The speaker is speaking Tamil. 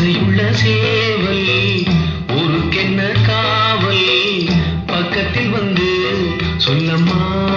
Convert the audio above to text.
உள்ள சேவல் ஒரு கென்ன காவல் பக்கத்தில் வந்து சொல்லம்மா